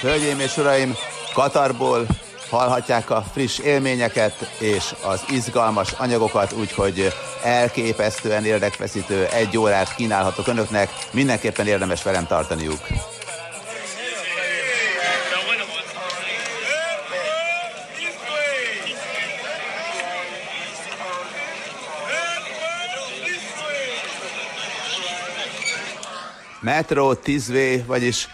Hölgyeim és uraim, Katarból hallhatják a friss élményeket és az izgalmas anyagokat, úgyhogy elképesztően érdekfeszítő egy órát kínálhatok önöknek, mindenképpen érdemes velem tartaniuk. Metro Tizvé, vagyis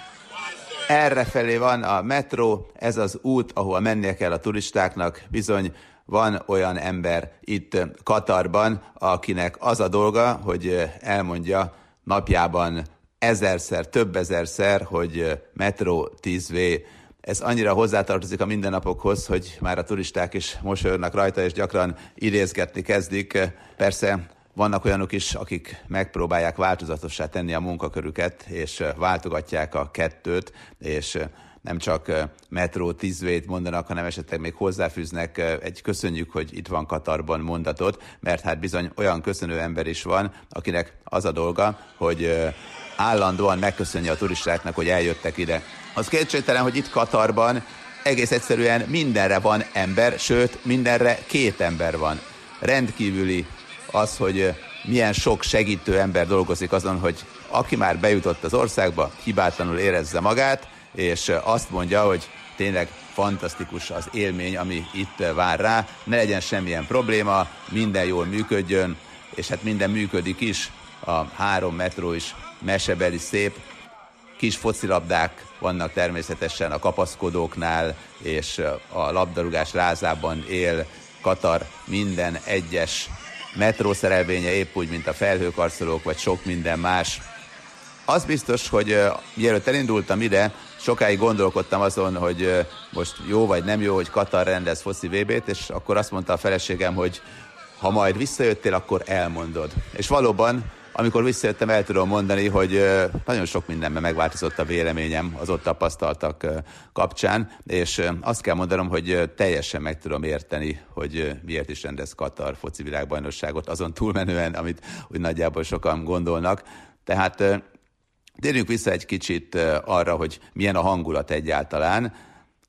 erre felé van a metró, ez az út, ahol mennie kell a turistáknak. Bizony van olyan ember itt Katarban, akinek az a dolga, hogy elmondja napjában ezerszer, több ezerszer, hogy metró 10V. Ez annyira hozzátartozik a mindennapokhoz, hogy már a turisták is mosolyognak rajta, és gyakran idézgetni kezdik. Persze vannak olyanok is, akik megpróbálják változatossá tenni a munkakörüket, és váltogatják a kettőt, és nem csak metró tízvét mondanak, hanem esetleg még hozzáfűznek egy köszönjük, hogy itt van Katarban mondatot, mert hát bizony olyan köszönő ember is van, akinek az a dolga, hogy állandóan megköszönje a turistáknak, hogy eljöttek ide. Az kétségtelen, hogy itt Katarban egész egyszerűen mindenre van ember, sőt, mindenre két ember van. Rendkívüli az, hogy milyen sok segítő ember dolgozik azon, hogy aki már bejutott az országba, hibátlanul érezze magát, és azt mondja, hogy tényleg fantasztikus az élmény, ami itt vár rá, ne legyen semmilyen probléma, minden jól működjön, és hát minden működik is, a három metró is mesebeli szép, kis focilabdák vannak természetesen a kapaszkodóknál, és a labdarúgás lázában él Katar minden egyes metrószerelvénye épp úgy, mint a felhőkarcolók, vagy sok minden más. Az biztos, hogy mielőtt elindultam ide, sokáig gondolkodtam azon, hogy most jó vagy nem jó, hogy Katar rendez foszi VB-t, és akkor azt mondta a feleségem, hogy ha majd visszajöttél, akkor elmondod. És valóban amikor visszajöttem, el tudom mondani, hogy nagyon sok mindenben megváltozott a véleményem az ott tapasztaltak kapcsán, és azt kell mondanom, hogy teljesen meg tudom érteni, hogy miért is rendez Katar foci világbajnokságot, azon túlmenően, amit úgy nagyjából sokan gondolnak. Tehát térjünk vissza egy kicsit arra, hogy milyen a hangulat egyáltalán.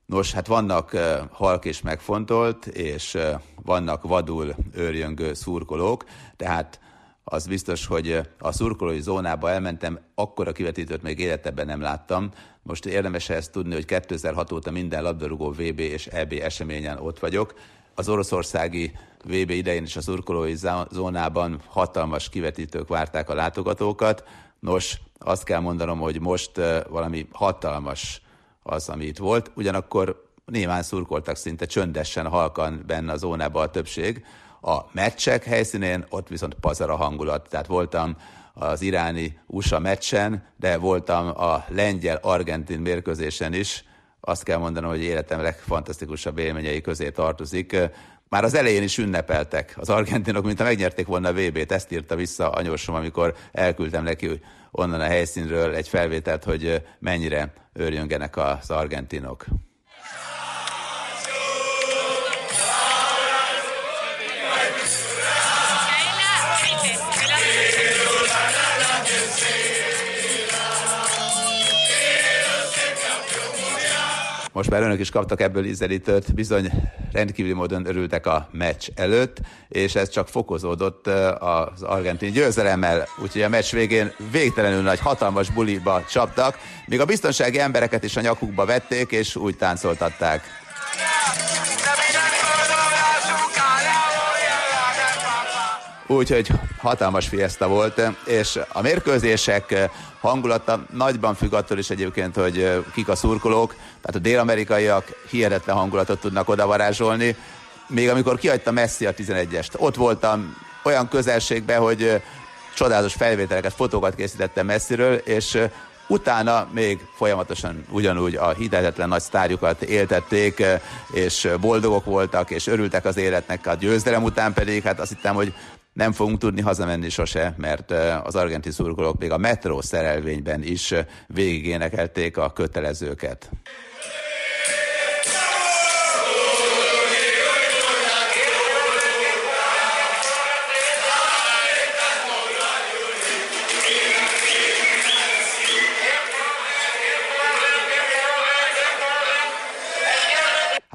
Nos, hát vannak halk és megfontolt, és vannak vadul őrjöngő szurkolók, tehát az biztos, hogy a szurkolói zónába elmentem, akkor a kivetítőt még életebben nem láttam. Most érdemes ezt tudni, hogy 2006 óta minden labdarúgó VB és EB eseményen ott vagyok. Az oroszországi VB idején is a szurkolói zónában hatalmas kivetítők várták a látogatókat. Nos, azt kell mondanom, hogy most valami hatalmas az, ami itt volt. Ugyanakkor némán szurkoltak szinte csöndesen, halkan benne a zónában a többség. A meccsek helyszínén ott viszont pazar a hangulat. Tehát voltam az iráni USA meccsen, de voltam a lengyel-argentin mérkőzésen is. Azt kell mondanom, hogy életem legfantasztikusabb élményei közé tartozik. Már az elején is ünnepeltek az argentinok, mintha megnyerték volna a VB-t. Ezt írta vissza anyósom, amikor elküldtem neki onnan a helyszínről egy felvételt, hogy mennyire őrjöngenek az argentinok. Most már önök is kaptak ebből ízelítőt, bizony rendkívüli módon örültek a meccs előtt, és ez csak fokozódott az argentin győzelemmel, úgyhogy a meccs végén végtelenül nagy, hatalmas buliba csaptak, míg a biztonsági embereket is a nyakukba vették, és úgy táncoltatták. Úgyhogy hatalmas fiesta volt, és a mérkőzések hangulata nagyban függ attól is egyébként, hogy kik a szurkolók, tehát a dél-amerikaiak hihetetlen hangulatot tudnak odavarázsolni, még amikor kihagyta Messi a 11-est. Ott voltam olyan közelségben, hogy csodálatos felvételeket, fotókat készítettem messziről, és utána még folyamatosan ugyanúgy a hihetetlen nagy sztárjukat éltették, és boldogok voltak, és örültek az életnek, a győzelem után pedig, hát azt hittem, hogy nem fogunk tudni hazamenni sose, mert az argentin szurkolók még a metró szerelvényben is végigénekelték a kötelezőket.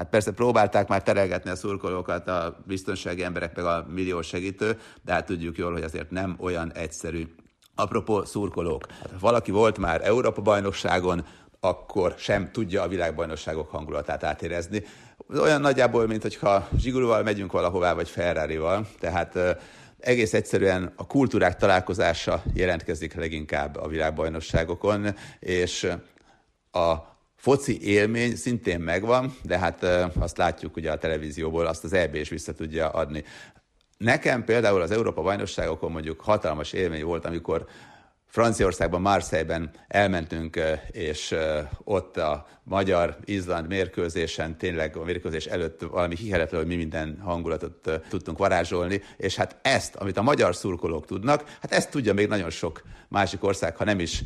Hát persze próbálták már terelgetni a szurkolókat a biztonsági emberek meg a millió segítő, de hát tudjuk jól, hogy azért nem olyan egyszerű. Apropó szurkolók, hát ha valaki volt már Európa-bajnokságon, akkor sem tudja a világbajnokságok hangulatát átérezni. Olyan nagyjából, mint hogyha zsigulóval megyünk valahová, vagy Ferrari-val. Tehát egész egyszerűen a kultúrák találkozása jelentkezik leginkább a világbajnokságokon, és a foci élmény szintén megvan, de hát azt látjuk ugye a televízióból, azt az EB is vissza tudja adni. Nekem például az Európa bajnokságokon mondjuk hatalmas élmény volt, amikor Franciaországban, Marseille-ben elmentünk, és ott a magyar-izland mérkőzésen, tényleg a mérkőzés előtt valami hihetetlen, hogy mi minden hangulatot tudtunk varázsolni, és hát ezt, amit a magyar szurkolók tudnak, hát ezt tudja még nagyon sok másik ország, ha nem is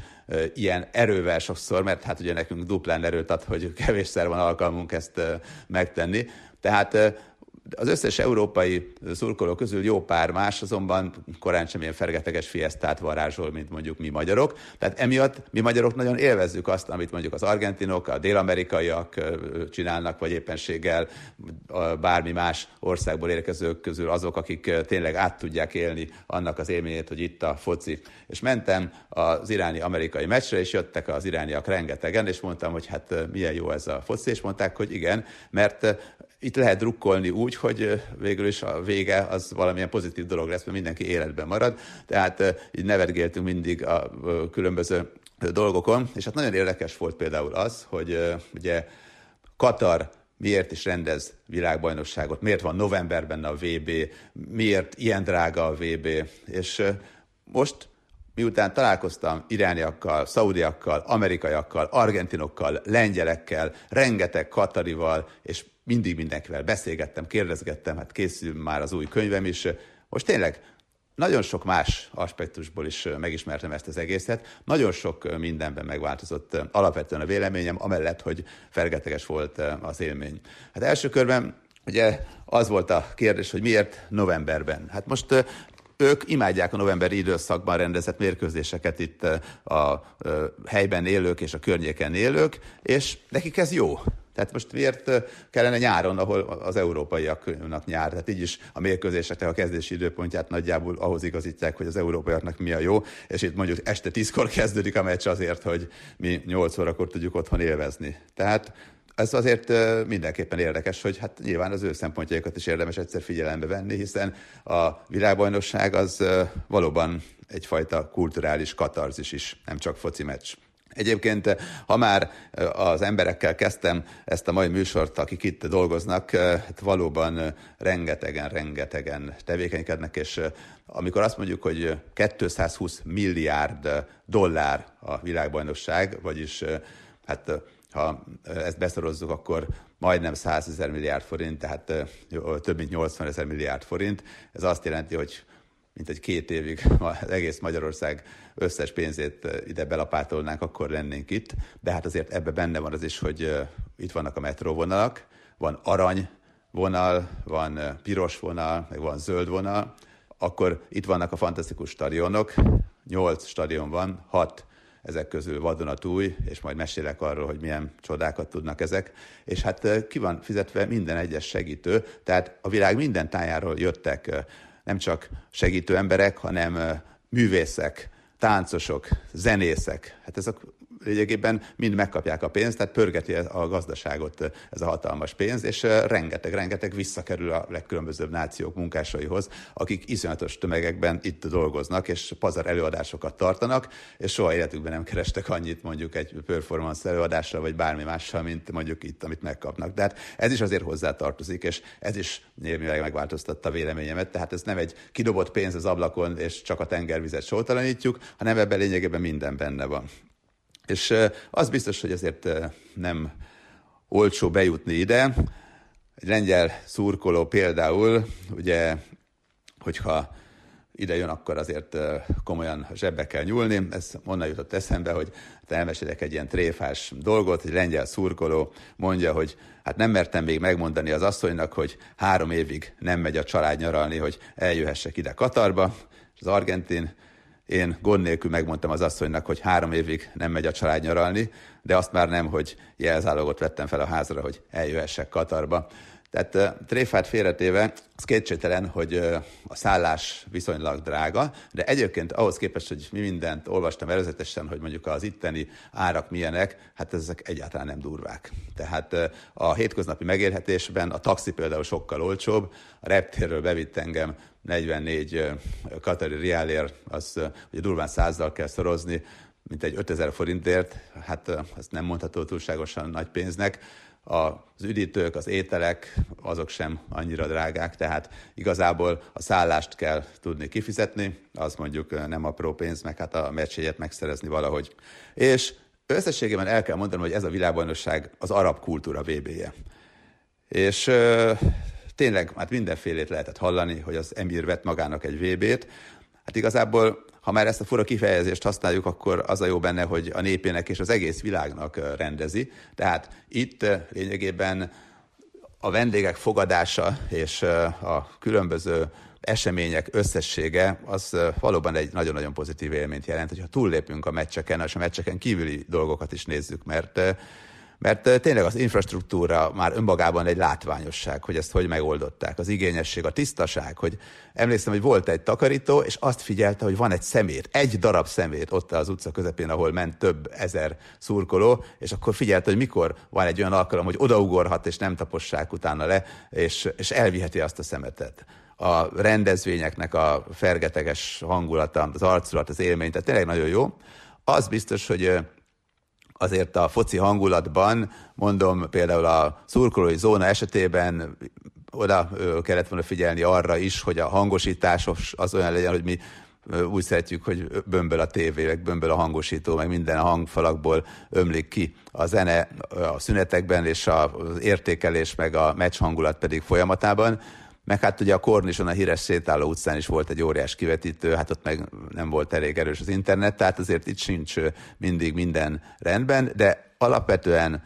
ilyen erővel sokszor, mert hát ugye nekünk duplán erőt ad, hogy kevésszer van alkalmunk ezt megtenni. Tehát az összes európai szurkoló közül jó pár más, azonban korán sem ilyen fergeteges fiesztát varázsol, mint mondjuk mi magyarok. Tehát emiatt mi magyarok nagyon élvezzük azt, amit mondjuk az argentinok, a dél-amerikaiak csinálnak, vagy éppenséggel bármi más országból érkezők közül azok, akik tényleg át tudják élni annak az élményét, hogy itt a foci. És mentem az iráni-amerikai meccsre, és jöttek az irániak rengetegen, és mondtam, hogy hát milyen jó ez a foci, és mondták, hogy igen, mert itt lehet drukkolni úgy, hogy végül is a vége az valamilyen pozitív dolog lesz, mert mindenki életben marad. Tehát így nevetgéltünk mindig a különböző dolgokon, és hát nagyon érdekes volt például az, hogy ugye Katar miért is rendez világbajnokságot, miért van novemberben a VB, miért ilyen drága a VB, és most miután találkoztam irániakkal, szaudiakkal, amerikaiakkal, argentinokkal, lengyelekkel, rengeteg katarival, és mindig mindenkivel beszélgettem, kérdezgettem, hát készül már az új könyvem is. Most tényleg nagyon sok más aspektusból is megismertem ezt az egészet. Nagyon sok mindenben megváltozott alapvetően a véleményem, amellett, hogy fergeteges volt az élmény. Hát első körben ugye az volt a kérdés, hogy miért novemberben. Hát most ők imádják a novemberi időszakban rendezett mérkőzéseket itt a helyben élők és a környéken élők, és nekik ez jó. Tehát most miért kellene nyáron, ahol az európaiaknak nyár? Tehát így is a mérkőzéseknek a kezdési időpontját nagyjából ahhoz igazítják, hogy az európaiaknak mi a jó, és itt mondjuk este tízkor kezdődik a meccs azért, hogy mi nyolc órakor tudjuk otthon élvezni. Tehát ez azért mindenképpen érdekes, hogy hát nyilván az ő szempontjaikat is érdemes egyszer figyelembe venni, hiszen a világbajnokság az valóban egyfajta kulturális katarzis is, nem csak foci meccs. Egyébként, ha már az emberekkel kezdtem ezt a mai műsort, akik itt dolgoznak, hát valóban rengetegen, rengetegen tevékenykednek, és amikor azt mondjuk, hogy 220 milliárd dollár a világbajnokság, vagyis hát ha ezt beszorozzuk, akkor majdnem 100 ezer milliárd forint, tehát több mint 80 ezer milliárd forint. Ez azt jelenti, hogy mint egy két évig az egész Magyarország összes pénzét ide belapátolnánk, akkor lennénk itt. De hát azért ebbe benne van az is, hogy itt vannak a metróvonalak, van arany vonal, van piros vonal, meg van zöld vonal, akkor itt vannak a fantasztikus stadionok, nyolc stadion van, hat ezek közül vadonatúj, és majd mesélek arról, hogy milyen csodákat tudnak ezek. És hát ki van fizetve minden egyes segítő, tehát a világ minden tájáról jöttek nem csak segítő emberek, hanem művészek, táncosok, zenészek. Hát ezek lényegében mind megkapják a pénzt, tehát pörgeti a gazdaságot ez a hatalmas pénz, és rengeteg-rengeteg visszakerül a legkülönbözőbb nációk munkásaihoz, akik iszonyatos tömegekben itt dolgoznak, és pazar előadásokat tartanak, és soha életükben nem kerestek annyit mondjuk egy performance előadásra, vagy bármi mással, mint mondjuk itt, amit megkapnak. De hát ez is azért hozzá tartozik, és ez is némileg megváltoztatta a véleményemet, tehát ez nem egy kidobott pénz az ablakon, és csak a tengervizet sótalanítjuk, hanem ebben lényegében minden benne van. És az biztos, hogy azért nem olcsó bejutni ide. Egy lengyel szurkoló például, ugye, hogyha ide jön, akkor azért komolyan zsebbe kell nyúlni. Ez onnan jutott eszembe, hogy hát elmesélek egy ilyen tréfás dolgot, egy lengyel szurkoló mondja, hogy hát nem mertem még megmondani az asszonynak, hogy három évig nem megy a család nyaralni, hogy eljöhessek ide Katarba, és az argentin én gond nélkül megmondtam az asszonynak, hogy három évig nem megy a család nyaralni, de azt már nem, hogy jelzálogot vettem fel a házra, hogy eljöhessek Katarba. Tehát tréfát félretéve, az kétségtelen, hogy a szállás viszonylag drága, de egyébként ahhoz képest, hogy mi mindent olvastam előzetesen, hogy mondjuk az itteni árak milyenek, hát ezek egyáltalán nem durvák. Tehát a hétköznapi megélhetésben a taxi például sokkal olcsóbb, a reptérről bevitt engem 44 katari riálért, az ugye durván százzal kell szorozni, mint egy 5000 forintért, hát azt nem mondható túlságosan nagy pénznek az üdítők, az ételek, azok sem annyira drágák, tehát igazából a szállást kell tudni kifizetni, az mondjuk nem apró pénz, meg hát a meccséget megszerezni valahogy. És összességében el kell mondanom, hogy ez a világbajnokság az arab kultúra VB-je. És tényleg hát mindenfélét lehetett hallani, hogy az emír vett magának egy VB-t. Hát igazából ha már ezt a fura kifejezést használjuk, akkor az a jó benne, hogy a népének és az egész világnak rendezi. Tehát itt lényegében a vendégek fogadása és a különböző események összessége az valóban egy nagyon-nagyon pozitív élményt jelent, hogyha túllépünk a meccseken, és a meccseken kívüli dolgokat is nézzük, mert mert tényleg az infrastruktúra már önmagában egy látványosság, hogy ezt hogy megoldották. Az igényesség, a tisztaság, hogy emlékszem, hogy volt egy takarító, és azt figyelte, hogy van egy szemét, egy darab szemét ott az utca közepén, ahol ment több ezer szurkoló, és akkor figyelte, hogy mikor van egy olyan alkalom, hogy odaugorhat, és nem tapossák utána le, és, és elviheti azt a szemetet a rendezvényeknek a fergeteges hangulata, az arculat, az élmény, tehát tényleg nagyon jó. Az biztos, hogy azért a foci hangulatban, mondom például a szurkolói zóna esetében oda kellett volna figyelni arra is, hogy a hangosítás az olyan legyen, hogy mi úgy szeretjük, hogy bömböl a tévé, meg bömböl a hangosító, meg minden a hangfalakból ömlik ki a zene a szünetekben, és az értékelés, meg a meccs hangulat pedig folyamatában. Meg hát ugye a Kornison, a híres sétáló utcán is volt egy óriás kivetítő, hát ott meg nem volt elég erős az internet, tehát azért itt sincs mindig minden rendben, de alapvetően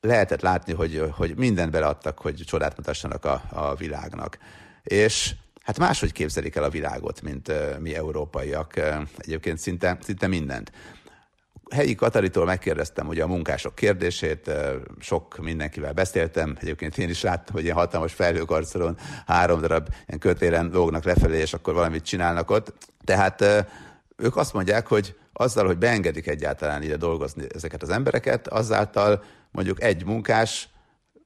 lehetett látni, hogy, hogy mindent beleadtak, hogy csodát mutassanak a, a világnak. És hát máshogy képzelik el a világot, mint mi európaiak, egyébként szinte, szinte mindent helyi Kataritól megkérdeztem ugye a munkások kérdését, sok mindenkivel beszéltem, egyébként én is láttam, hogy ilyen hatalmas felhőkarcolón három darab ilyen kötélen lógnak lefelé, és akkor valamit csinálnak ott. Tehát ők azt mondják, hogy azzal, hogy beengedik egyáltalán ide dolgozni ezeket az embereket, azáltal mondjuk egy munkás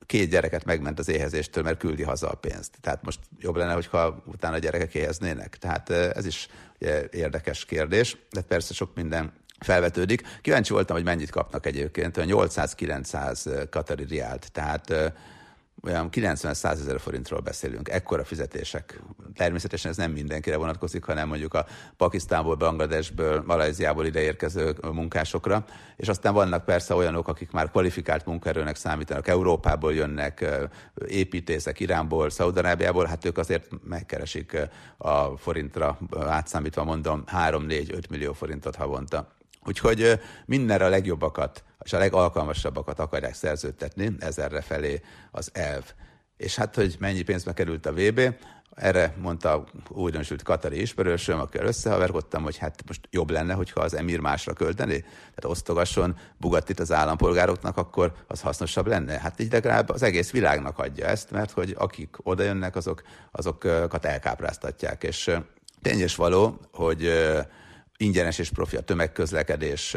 két gyereket megment az éhezéstől, mert küldi haza a pénzt. Tehát most jobb lenne, hogyha utána a gyerekek éheznének. Tehát ez is érdekes kérdés, de persze sok minden felvetődik. Kíváncsi voltam, hogy mennyit kapnak egyébként, olyan 800-900 katari riált, tehát olyan 90-100 ezer forintról beszélünk, ekkora fizetések. Természetesen ez nem mindenkire vonatkozik, hanem mondjuk a Pakisztánból, Bangladesből, Malajziából ideérkező munkásokra, és aztán vannak persze olyanok, akik már kvalifikált munkaerőnek számítanak, Európából jönnek, építészek Iránból, Szaudarábiából, hát ők azért megkeresik a forintra átszámítva mondom 3-4-5 millió forintot havonta. Úgyhogy mindenre a legjobbakat és a legalkalmasabbakat akarják szerződtetni, ez erre felé az elv. És hát, hogy mennyi pénzbe került a VB, erre mondta újdonsült Katari ismerősöm, akikkel összehaverkodtam, hogy hát most jobb lenne, hogyha az emír másra költeni, tehát osztogasson Bugattit az állampolgároknak, akkor az hasznosabb lenne. Hát így legalább az egész világnak adja ezt, mert hogy akik oda jönnek, azok, azokat elkápráztatják. És tényes való, hogy ingyenes és profi a tömegközlekedés,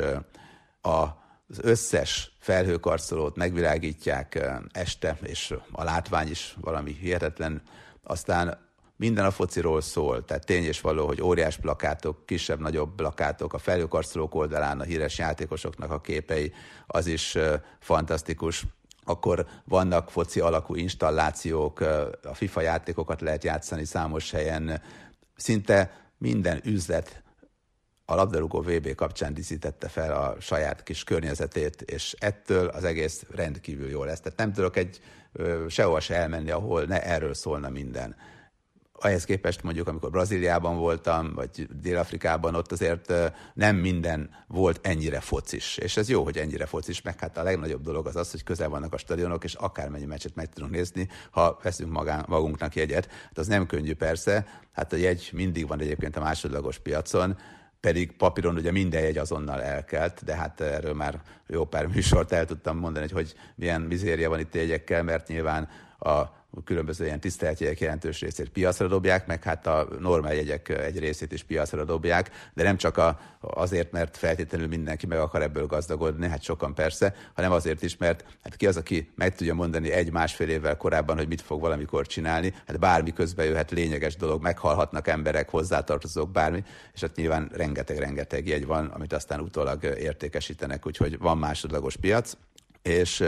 az összes felhőkarcolót megvilágítják este, és a látvány is valami hihetetlen. Aztán minden a fociról szól, tehát tény és való, hogy óriás plakátok, kisebb-nagyobb plakátok, a felhőkarcolók oldalán a híres játékosoknak a képei, az is fantasztikus. Akkor vannak foci alakú installációk, a FIFA játékokat lehet játszani számos helyen, szinte minden üzlet a labdarúgó VB kapcsán díszítette fel a saját kis környezetét, és ettől az egész rendkívül jó lesz. Tehát nem tudok egy sehova se elmenni, ahol ne erről szólna minden. Ehhez képest mondjuk, amikor Brazíliában voltam, vagy Dél-Afrikában, ott azért nem minden volt ennyire focis. És ez jó, hogy ennyire focis, meg hát a legnagyobb dolog az az, hogy közel vannak a stadionok, és akármennyi meccset meg tudunk nézni, ha veszünk magán, magunknak jegyet. Hát az nem könnyű persze, hát a jegy mindig van egyébként a másodlagos piacon, pedig papíron ugye minden jegy azonnal elkelt, de hát erről már jó pár műsort el tudtam mondani, hogy, hogy milyen mizéria van itt jegyekkel, mert nyilván a különböző ilyen tisztelt jegyek jelentős részét piacra dobják, meg hát a normál jegyek egy részét is piacra dobják, de nem csak a, azért, mert feltétlenül mindenki meg akar ebből gazdagodni, hát sokan persze, hanem azért is, mert hát ki az, aki meg tudja mondani egy-másfél évvel korábban, hogy mit fog valamikor csinálni, hát bármi közben jöhet lényeges dolog, meghalhatnak emberek, hozzátartozók, bármi, és hát nyilván rengeteg-rengeteg jegy van, amit aztán utólag értékesítenek, úgyhogy van másodlagos piac és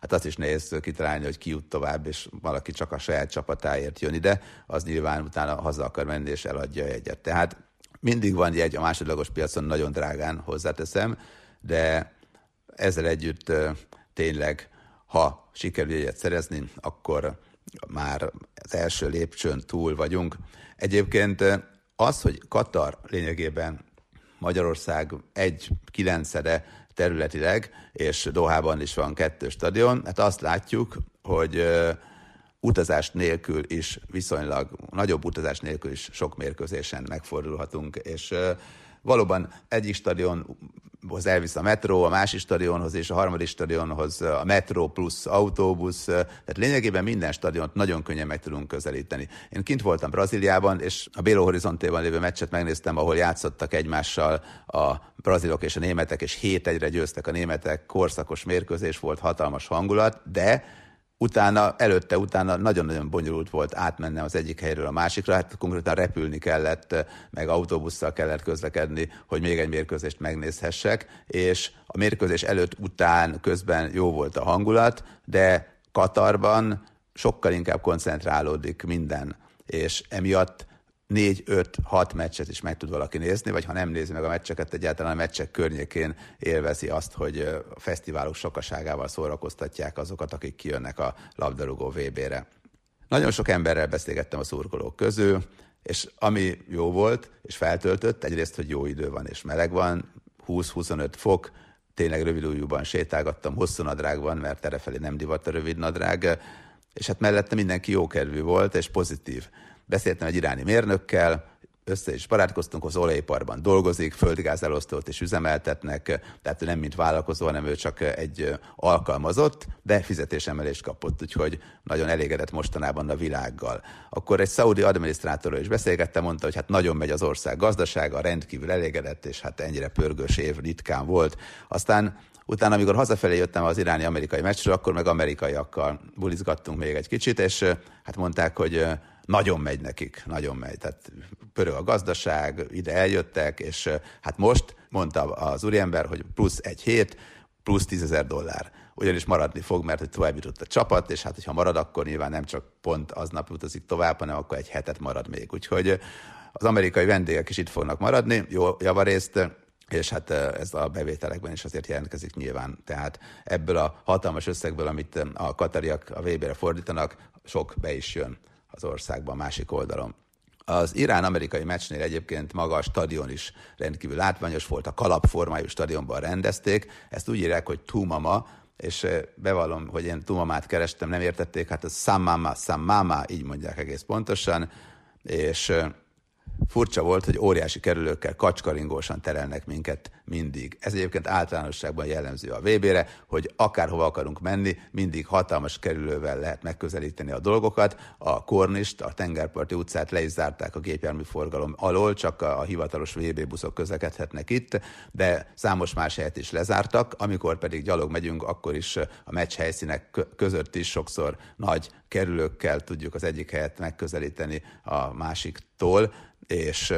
hát azt is nehéz kitalálni, hogy ki jut tovább, és valaki csak a saját csapatáért jön ide, az nyilván utána haza akar menni, és eladja egyet. Tehát mindig van jegy a másodlagos piacon, nagyon drágán hozzáteszem, de ezzel együtt tényleg, ha sikerül egyet szerezni, akkor már az első lépcsőn túl vagyunk. Egyébként az, hogy Katar lényegében Magyarország egy kilencede területileg, és Dohában is van kettő stadion, hát azt látjuk, hogy utazás nélkül is viszonylag, nagyobb utazás nélkül is sok mérkőzésen megfordulhatunk, és valóban egyik stadionhoz elvisz a metró, a másik stadionhoz és a harmadik stadionhoz a metró plusz autóbusz, tehát lényegében minden stadiont nagyon könnyen meg tudunk közelíteni. Én kint voltam Brazíliában, és a Belo Horizontéban lévő meccset megnéztem, ahol játszottak egymással a brazilok és a németek, és 7 egyre győztek a németek, korszakos mérkőzés volt, hatalmas hangulat, de utána, előtte, utána nagyon-nagyon bonyolult volt átmenni az egyik helyről a másikra, hát konkrétan repülni kellett, meg autóbusszal kellett közlekedni, hogy még egy mérkőzést megnézhessek, és a mérkőzés előtt, után, közben jó volt a hangulat, de Katarban sokkal inkább koncentrálódik minden, és emiatt négy, öt, hat meccset is meg tud valaki nézni, vagy ha nem nézi meg a meccseket, egyáltalán a meccsek környékén élvezi azt, hogy a fesztiválok sokaságával szórakoztatják azokat, akik kijönnek a labdarúgó VB-re. Nagyon sok emberrel beszélgettem a szurkolók közül, és ami jó volt, és feltöltött, egyrészt, hogy jó idő van és meleg van, 20-25 fok, tényleg rövid ujjúban sétálgattam, hosszú nadrágban, mert errefelé nem divat a rövid nadrág, és hát mellette mindenki jókedvű volt, és pozitív. Beszéltem egy iráni mérnökkel, össze is barátkoztunk, az olajiparban dolgozik, földgázelosztót is üzemeltetnek, tehát nem mint vállalkozó, hanem ő csak egy alkalmazott, de fizetésemelést kapott, úgyhogy nagyon elégedett mostanában a világgal. Akkor egy szaudi adminisztrátorról is beszélgettem, mondta, hogy hát nagyon megy az ország gazdasága, rendkívül elégedett, és hát ennyire pörgős év ritkán volt. Aztán Utána, amikor hazafelé jöttem az iráni-amerikai meccsről, akkor meg amerikaiakkal bulizgattunk még egy kicsit, és hát mondták, hogy nagyon megy nekik, nagyon megy. Tehát pörög a gazdaság, ide eljöttek, és hát most mondta az úriember, hogy plusz egy hét, plusz tízezer dollár. Ugyanis maradni fog, mert hogy tovább jutott a csapat, és hát, hogyha marad, akkor nyilván nem csak pont aznap utazik tovább, hanem akkor egy hetet marad még. Úgyhogy az amerikai vendégek is itt fognak maradni, jó javarészt, és hát ez a bevételekben is azért jelentkezik nyilván. Tehát ebből a hatalmas összegből, amit a katariak a VB-re fordítanak, sok be is jön az országban, másik oldalon. Az irán-amerikai meccsnél egyébként maga a stadion is rendkívül látványos volt, a kalapformájú stadionban rendezték, ezt úgy írják, hogy Tumama, és bevallom, hogy én Tumamát kerestem, nem értették, hát a Sammama, Sammama, így mondják egész pontosan, és Furcsa volt, hogy óriási kerülőkkel kacskaringósan terelnek minket mindig. Ez egyébként általánosságban jellemző a VB-re, hogy akárhova akarunk menni, mindig hatalmas kerülővel lehet megközelíteni a dolgokat. A Kornist, a tengerparti utcát le is zárták a gépjármű forgalom alól, csak a, hivatalos VB buszok közlekedhetnek itt, de számos más helyet is lezártak. Amikor pedig gyalog megyünk, akkor is a meccs helyszínek között is sokszor nagy kerülőkkel tudjuk az egyik helyet megközelíteni a másiktól és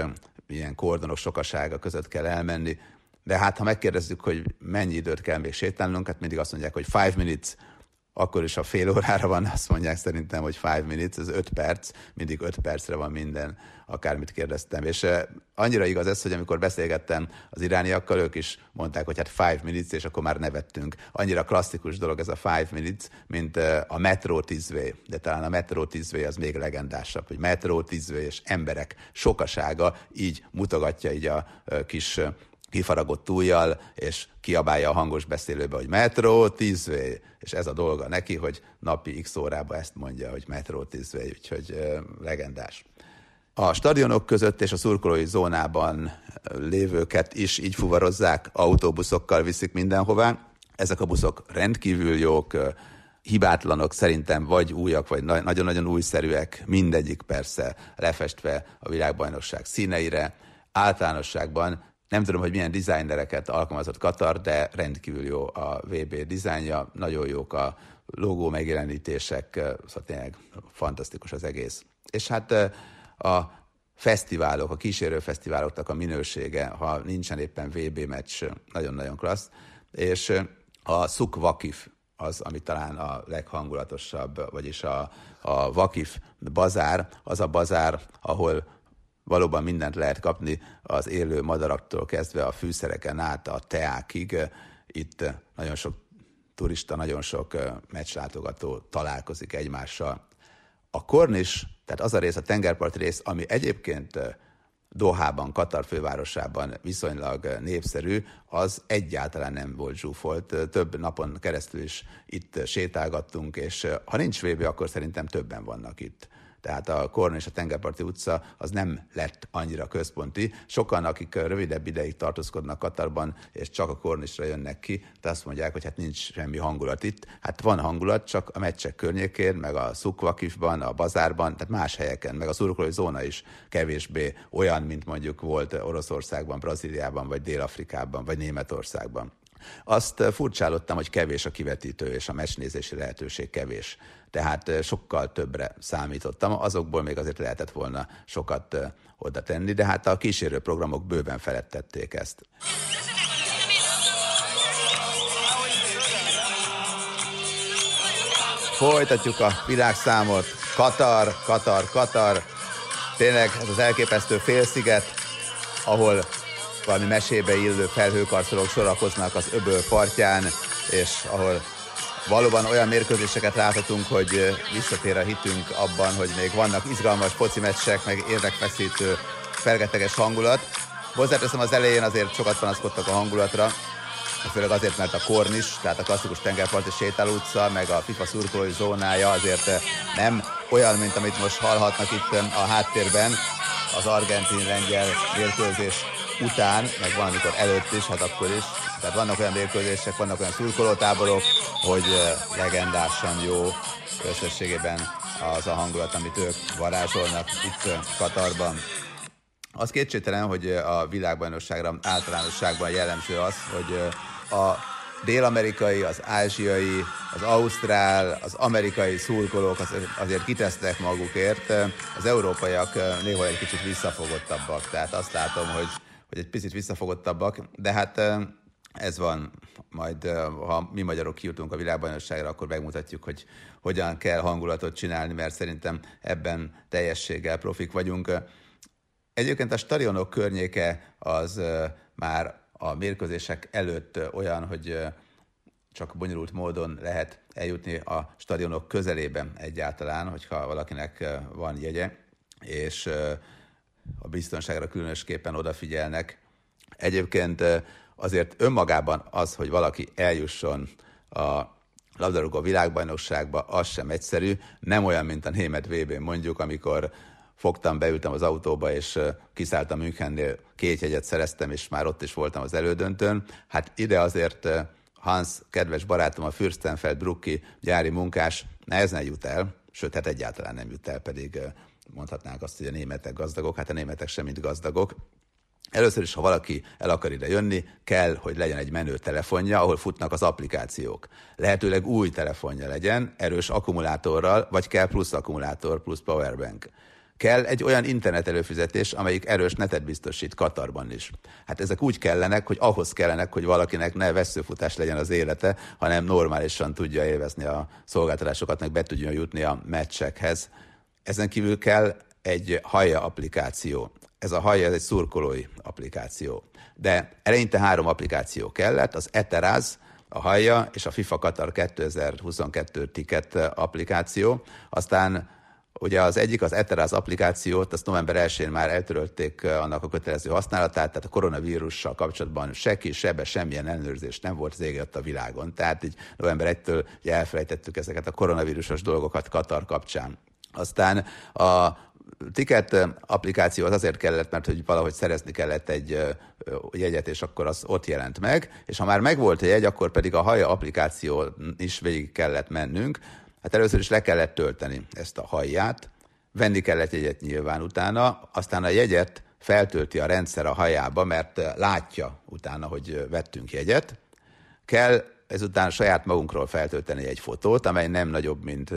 ilyen kordonok sokasága között kell elmenni. De hát, ha megkérdezzük, hogy mennyi időt kell még sétálnunk, hát mindig azt mondják, hogy five minutes, akkor is a fél órára van, azt mondják szerintem, hogy five minutes, ez öt perc, mindig öt percre van minden, akármit kérdeztem. És annyira igaz ez, hogy amikor beszélgettem az irániakkal, ők is mondták, hogy hát five minutes, és akkor már nevettünk. Annyira klasszikus dolog ez a five minutes, mint a Metro Tizvé, de talán a Metro Tizvé az még legendásabb, hogy Metro Tizvé és emberek sokasága így mutogatja így a kis kifaragott ujjal, és kiabálja a hangos beszélőbe, hogy metró, tízvé, és ez a dolga neki, hogy napi x órába ezt mondja, hogy metró, tízvé, úgyhogy legendás. A stadionok között és a szurkolói zónában lévőket is így fuvarozzák, autóbuszokkal viszik mindenhová. Ezek a buszok rendkívül jók, hibátlanok szerintem, vagy újak, vagy nagyon-nagyon újszerűek, mindegyik persze lefestve a világbajnokság színeire. Általánosságban nem tudom, hogy milyen designereket alkalmazott Katar, de rendkívül jó a VB dizájnja, nagyon jók a logó megjelenítések, szóval tényleg fantasztikus az egész. És hát a fesztiválok, a kísérő fesztiváloknak a minősége, ha nincsen éppen VB meccs, nagyon-nagyon klassz, és a Szuk Vakif az, ami talán a leghangulatosabb, vagyis a, a Vakif bazár, az a bazár, ahol valóban mindent lehet kapni, az élő madaraktól kezdve a fűszereken át a teákig. Itt nagyon sok turista, nagyon sok meccslátogató találkozik egymással. A kornis, tehát az a rész, a tengerpart rész, ami egyébként Dohában, Katar fővárosában viszonylag népszerű, az egyáltalán nem volt zsúfolt. Több napon keresztül is itt sétálgattunk, és ha nincs VB, akkor szerintem többen vannak itt tehát a Korn és a Tengerparti utca az nem lett annyira központi. Sokan, akik rövidebb ideig tartózkodnak Katarban, és csak a Kornisra jönnek ki, de azt mondják, hogy hát nincs semmi hangulat itt. Hát van hangulat, csak a meccsek környékén, meg a Szukvakifban, a bazárban, tehát más helyeken, meg a szurkolói zóna is kevésbé olyan, mint mondjuk volt Oroszországban, Brazíliában, vagy Dél-Afrikában, vagy Németországban. Azt furcsálottam, hogy kevés a kivetítő, és a mesnézési lehetőség kevés tehát sokkal többre számítottam, azokból még azért lehetett volna sokat oda tenni, de hát a kísérő programok bőven felettették ezt. Folytatjuk a világszámot. Katar, Katar, Katar. Tényleg ez az elképesztő félsziget, ahol valami mesébe illő felhőkarcolók sorakoznak az öböl partján, és ahol valóban olyan mérkőzéseket láthatunk, hogy visszatér a hitünk abban, hogy még vannak izgalmas foci meccsek, meg érdekfeszítő, fergeteges hangulat. Hozzáteszem az elején azért sokat panaszkodtak a hangulatra, főleg azért, mert a Kornis, tehát a klasszikus tengerparti sétáló utca, meg a FIFA szurkolói zónája azért nem olyan, mint amit most hallhatnak itt a háttérben az argentin-lengyel mérkőzés után, meg van, amikor előtt is, hát akkor is. Tehát vannak olyan mérkőzések, vannak olyan szurkolótáborok, hogy legendásan jó összességében az a hangulat, amit ők varázsolnak itt Katarban. Az kétségtelen, hogy a világbajnokságra általánosságban jellemző az, hogy a dél-amerikai, az ázsiai, az ausztrál, az amerikai szurkolók azért kitesztek magukért, az európaiak néha egy kicsit visszafogottabbak, tehát azt látom, hogy, hogy egy picit visszafogottabbak, de hát ez van, majd ha mi magyarok kijutunk a világbajnokságra, akkor megmutatjuk, hogy hogyan kell hangulatot csinálni, mert szerintem ebben teljességgel profik vagyunk. Egyébként a stadionok környéke az már a mérkőzések előtt olyan, hogy csak bonyolult módon lehet eljutni a stadionok közelében egyáltalán, hogyha valakinek van jegye, és a biztonságra különösképpen odafigyelnek. Egyébként azért önmagában az, hogy valaki eljusson a labdarúgó világbajnokságba, az sem egyszerű, nem olyan, mint a német vb mondjuk, amikor fogtam, beültem az autóba, és kiszálltam Münchennél, két jegyet szereztem, és már ott is voltam az elődöntőn. Hát ide azért Hans, kedves barátom, a Fürstenfeld Brucki gyári munkás nehezen jut el, sőt, hát egyáltalán nem jut el, pedig mondhatnánk azt, hogy a németek gazdagok, hát a németek sem mint gazdagok. Először is, ha valaki el akar ide jönni, kell, hogy legyen egy menő telefonja, ahol futnak az applikációk. Lehetőleg új telefonja legyen, erős akkumulátorral, vagy kell plusz akkumulátor, plusz powerbank. Kell egy olyan internet előfizetés, amelyik erős netet biztosít Katarban is. Hát ezek úgy kellenek, hogy ahhoz kellenek, hogy valakinek ne veszőfutás legyen az élete, hanem normálisan tudja élvezni a szolgáltatásokat, meg be tudjon jutni a meccsekhez. Ezen kívül kell egy haja applikáció. Ez a haja, ez egy szurkolói applikáció. De eleinte három applikáció kellett, az Eteraz, a haja és a FIFA Qatar 2022 ticket applikáció. Aztán Ugye az egyik, az Eteraz applikációt, azt november 1-én már eltörölték annak a kötelező használatát, tehát a koronavírussal kapcsolatban se ki, sebe, semmilyen ellenőrzés nem volt az a világon. Tehát így november 1-től elfelejtettük ezeket a koronavírusos dolgokat Katar kapcsán. Aztán a ticket applikáció az azért kellett, mert hogy valahogy szerezni kellett egy jegyet, és akkor az ott jelent meg, és ha már megvolt a jegy, akkor pedig a haja applikáció is végig kellett mennünk. Hát először is le kellett tölteni ezt a hajját, venni kellett jegyet nyilván utána, aztán a jegyet feltölti a rendszer a hajába, mert látja utána, hogy vettünk jegyet. Kell ezután saját magunkról feltölteni egy fotót, amely nem nagyobb, mint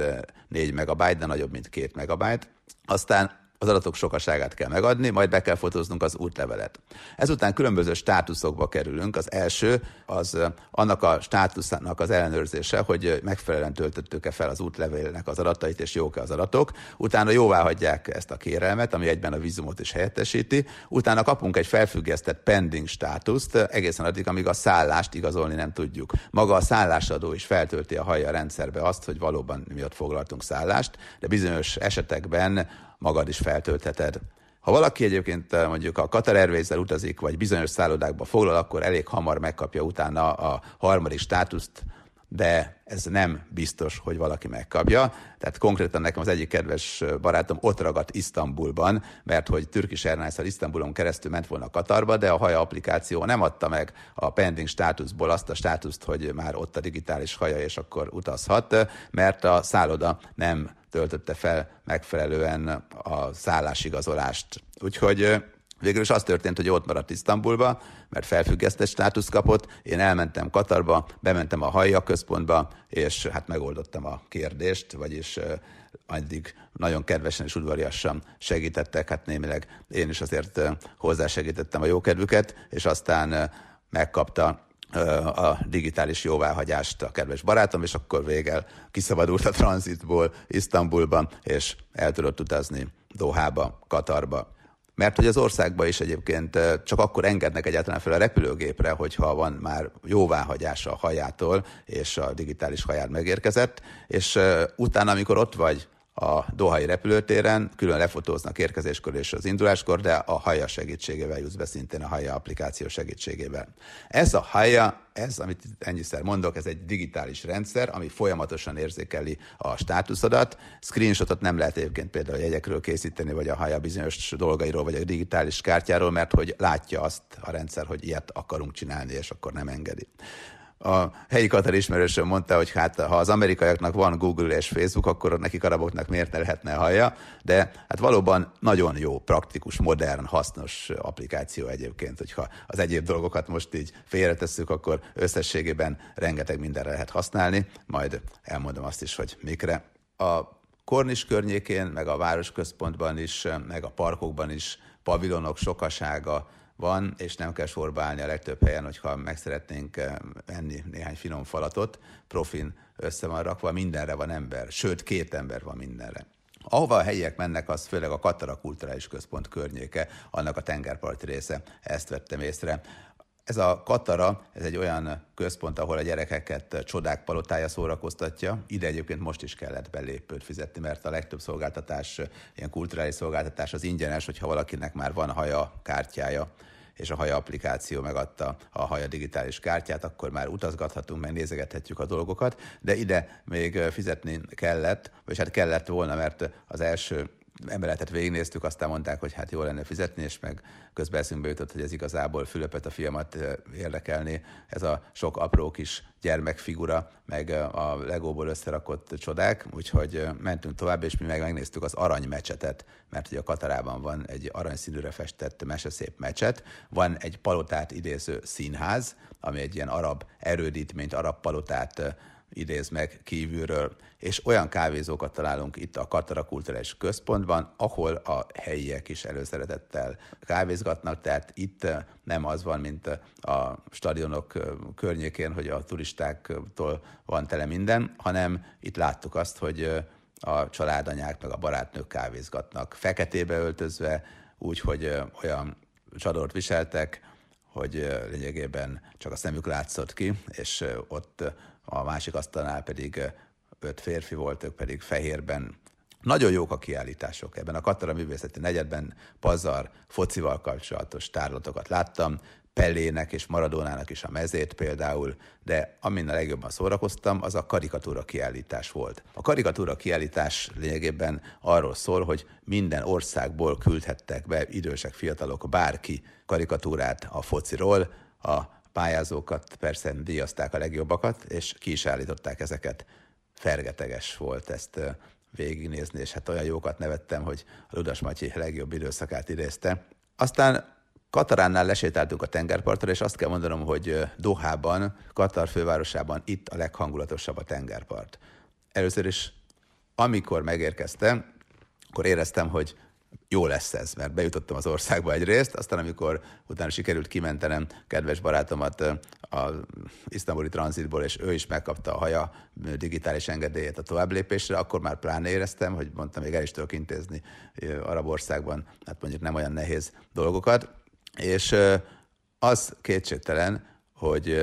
4 megabyte, de nagyobb, mint 2 megabyte. Aztán az adatok sokaságát kell megadni, majd be kell fotóznunk az útlevelet. Ezután különböző státuszokba kerülünk. Az első az annak a státuszának az ellenőrzése, hogy megfelelően töltöttük-e fel az útlevélnek az adatait, és jók-e az adatok. Utána jóvá hagyják ezt a kérelmet, ami egyben a vízumot is helyettesíti. Utána kapunk egy felfüggesztett pending státuszt, egészen addig, amíg a szállást igazolni nem tudjuk. Maga a szállásadó is feltölti a haja rendszerbe azt, hogy valóban mi ott foglaltunk szállást, de bizonyos esetekben magad is feltöltheted. Ha valaki egyébként eh, mondjuk a Qatar airways utazik, vagy bizonyos szállodákba foglal, akkor elég hamar megkapja utána a harmadik státuszt, de ez nem biztos, hogy valaki megkapja. Tehát konkrétan nekem az egyik kedves barátom ott ragadt Isztambulban, mert hogy Turkish airlines Isztambulon keresztül ment volna Katarba, de a haja applikáció nem adta meg a pending státuszból azt a státuszt, hogy már ott a digitális haja, és akkor utazhat, mert a szálloda nem töltötte fel megfelelően a szállásigazolást. Úgyhogy Végül is az történt, hogy ott maradt Isztambulba, mert felfüggesztett státusz kapott. Én elmentem Katarba, bementem a Hajja központba, és hát megoldottam a kérdést, vagyis addig nagyon kedvesen és udvariasan segítettek, hát némileg én is azért hozzásegítettem a jókedvüket, és aztán megkapta a digitális jóváhagyást a kedves barátom, és akkor végel kiszabadult a tranzitból Isztambulban, és el tudott utazni Dohába, Katarba. Mert hogy az országban is egyébként csak akkor engednek egyáltalán fel a repülőgépre, hogyha van már jóváhagyása a hajától, és a digitális hajár megérkezett, és utána, amikor ott vagy a Dohai repülőtéren, külön lefotóznak érkezéskor és az induláskor, de a Haja segítségével jutsz be szintén a Haja applikáció segítségével. Ez a Haja, ez, amit ennyiszer mondok, ez egy digitális rendszer, ami folyamatosan érzékeli a státuszodat. Screenshotot nem lehet egyébként például a jegyekről készíteni, vagy a Haja bizonyos dolgairól, vagy a digitális kártyáról, mert hogy látja azt a rendszer, hogy ilyet akarunk csinálni, és akkor nem engedi a helyi Katar ismerősöm mondta, hogy hát ha az amerikaiaknak van Google és Facebook, akkor nekik araboknak miért ne lehetne hallja, de hát valóban nagyon jó, praktikus, modern, hasznos applikáció egyébként, hogyha az egyéb dolgokat most így félretesszük, akkor összességében rengeteg mindenre lehet használni, majd elmondom azt is, hogy mikre. A Kornis környékén, meg a városközpontban is, meg a parkokban is pavilonok sokasága, van, és nem kell sorba állni a legtöbb helyen, hogyha meg szeretnénk eh, enni néhány finom falatot, profin össze van rakva, mindenre van ember, sőt két ember van mindenre. Ahova a helyiek mennek, az főleg a Katara Kulturális Központ környéke, annak a tengerparti része, ezt vettem észre. Ez a Katara, ez egy olyan központ, ahol a gyerekeket csodák palotája szórakoztatja. Ide egyébként most is kellett belépőt fizetni, mert a legtöbb szolgáltatás, ilyen kulturális szolgáltatás az ingyenes, hogyha valakinek már van haja kártyája és a Haja applikáció megadta a Haja digitális kártyát, akkor már utazgathatunk, meg nézegethetjük a dolgokat, de ide még fizetni kellett, vagy hát kellett volna, mert az első emeletet végignéztük, aztán mondták, hogy hát jó lenne fizetni, és meg közben eszünkbe jutott, hogy ez igazából Fülöpet a fiamat érdekelni, ez a sok apró kis gyermekfigura, meg a legóból összerakott csodák, úgyhogy mentünk tovább, és mi meg megnéztük az aranymecsetet, mert ugye a Katarában van egy aranyszínűre festett meseszép mecset, van egy palotát idéző színház, ami egy ilyen arab erődítményt, arab palotát idéz meg kívülről, és olyan kávézókat találunk itt a Katara Kulturális Központban, ahol a helyiek is előszeretettel kávézgatnak, tehát itt eh, nem az van, mint a stadionok eh, környékén, hogy a turistáktól van tele minden, hanem itt láttuk azt, hogy eh, a családanyák meg a barátnők kávézgatnak. Feketébe öltözve, úgy, hogy olyan csadort viseltek, hogy lényegében csak a szemük látszott ki, és ott a másik asztalnál pedig öt férfi volt, ők pedig fehérben. Nagyon jók a kiállítások. Ebben a Katara Művészeti Negyedben pazar, focival kapcsolatos tárlatokat láttam, Pelének és Maradónának is a mezét például, de amin a legjobban szórakoztam, az a karikatúra kiállítás volt. A karikatúra kiállítás lényegében arról szól, hogy minden országból küldhettek be idősek, fiatalok, bárki karikatúrát a fociról, a pályázókat persze díjazták a legjobbakat, és ki is állították ezeket. Fergeteges volt ezt végignézni, és hát olyan jókat nevettem, hogy a Ludas Matyi legjobb időszakát idézte. Aztán Kataránnál lesétáltunk a tengerpartra, és azt kell mondanom, hogy Dohában, Katar fővárosában itt a leghangulatosabb a tengerpart. Először is, amikor megérkeztem, akkor éreztem, hogy jó lesz ez, mert bejutottam az országba egyrészt, aztán amikor utána sikerült kimentenem kedves barátomat a isztambuli tranzitból, és ő is megkapta a haja digitális engedélyét a továbblépésre, akkor már pláne éreztem, hogy mondtam, még el is tudok intézni arab országban, hát mondjuk nem olyan nehéz dolgokat, és az kétségtelen, hogy